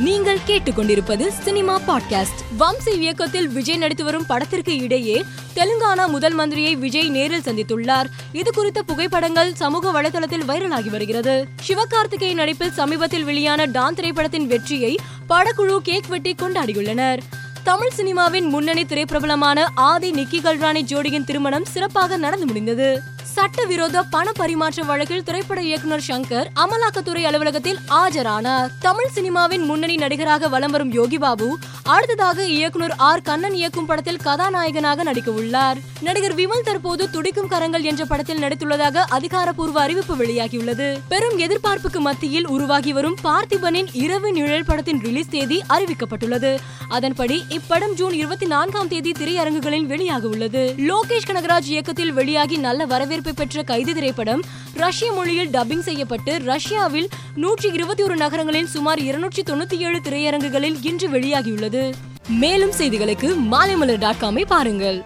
நீங்கள் கேட்டுக்கொண்டிருப்பது cinema podcast. Vamsi இயக்கத்தில் விஜய் நடித்து வரும் படத்திற்கு இடையே தெலுங்கானா முதல் மந்திரியை விஜய் நேரில் சந்தித்துள்ளார். இது குறித்த புகைப்படங்கள் சமூக வலைதளத்தில் வைரலாகி வருகிறது. சிவகார்த்திகேயன் நடிப்பில் சமீபத்தில் வெளியான டான் திரைப்படத்தின் வெற்றியை படக்குழு கேக் வெட்டி கொண்டாடியுள்ளனர். தமிழ் சினிமாவின் முன்னணி திரைப்பிரபலமான ஆதி நிக்கி கல்ராணி ஜோடியின் திருமணம் சிறப்பாக நடந்து முடிந்தது. சட்டவிரோத பண பரிமாற்ற வழக்கில் திரைப்பட இயக்குனர் சங்கர் அமலாக்கத்துறை அலுவலகத்தில் ஆஜரானார். தமிழ் சினிமாவின் முன்னணி நடிகராக வலம் வரும் யோகி பாபு அடுத்ததாக இயக்குனர் ஆர். கண்ணன் இயக்கும் படத்தில் கதாநாயகனாக நடிக்க உள்ளார் நடிகர் விமல் தற்போது துடிக்கும் கரங்கள் என்ற படத்தில் நடித்துள்ளதாக அதிகாரப்பூர்வ அறிவிப்பு வெளியாகியுள்ளது. பெரும் எதிர்பார்ப்புக்கு மத்தியில் உருவாகி வரும் பார்த்திபனின் இரவு நிழல் படத்தின் ரிலீஸ் தேதி அறிவிக்கப்பட்டுள்ளது. அதன்படி இப்படம் ஜூன் இருபத்தி நான்காம் தேதி திரையரங்குகளில் வெளியாக உள்ளது லோகேஷ் கனகராஜ் இயக்கத்தில் வெளியாகி நல்ல வரவேற்பு பெற்ற கைது திரைப்படம் ரஷ்ய மொழியில் டப்பிங் செய்யப்பட்டு ரஷ்யாவில் நூற்றி இருபத்தி ஒரு நகரங்களில் சுமார் இருநூற்றி தொண்ணூத்தி ஏழு திரையரங்குகளில் இன்று வெளியாகியுள்ளது. மேலும் செய்திகளுக்கு மாலைமலர் டாட் காமை பாருங்கள்.